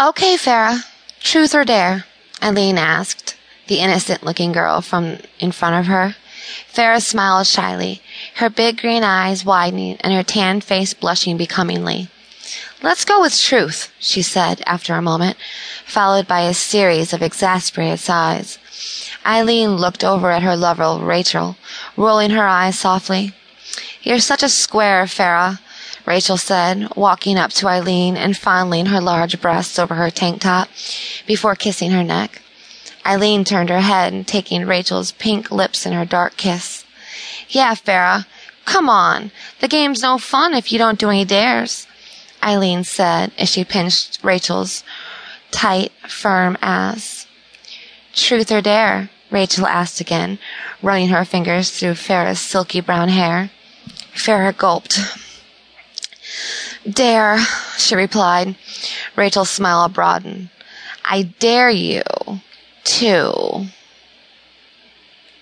Okay, Farah. Truth or dare? Eileen asked the innocent looking girl from in front of her. Farah smiled shyly, her big green eyes widening and her tanned face blushing becomingly. Let's go with truth, she said after a moment, followed by a series of exasperated sighs. Eileen looked over at her lover, Rachel, rolling her eyes softly. You're such a square, Farah, Rachel said, walking up to Eileen and fondling her large breasts over her tank top before kissing her neck. Eileen turned her head, taking Rachel's pink lips in her dark kiss. Yeah, Farah, come on. The game's no fun if you don't do any dares, Eileen said as she pinched Rachel's tight, firm ass. Truth or dare? Rachel asked again, running her fingers through Farah's silky brown hair. Farah gulped. Dare, she replied. Rachel's smile broadened. I dare you to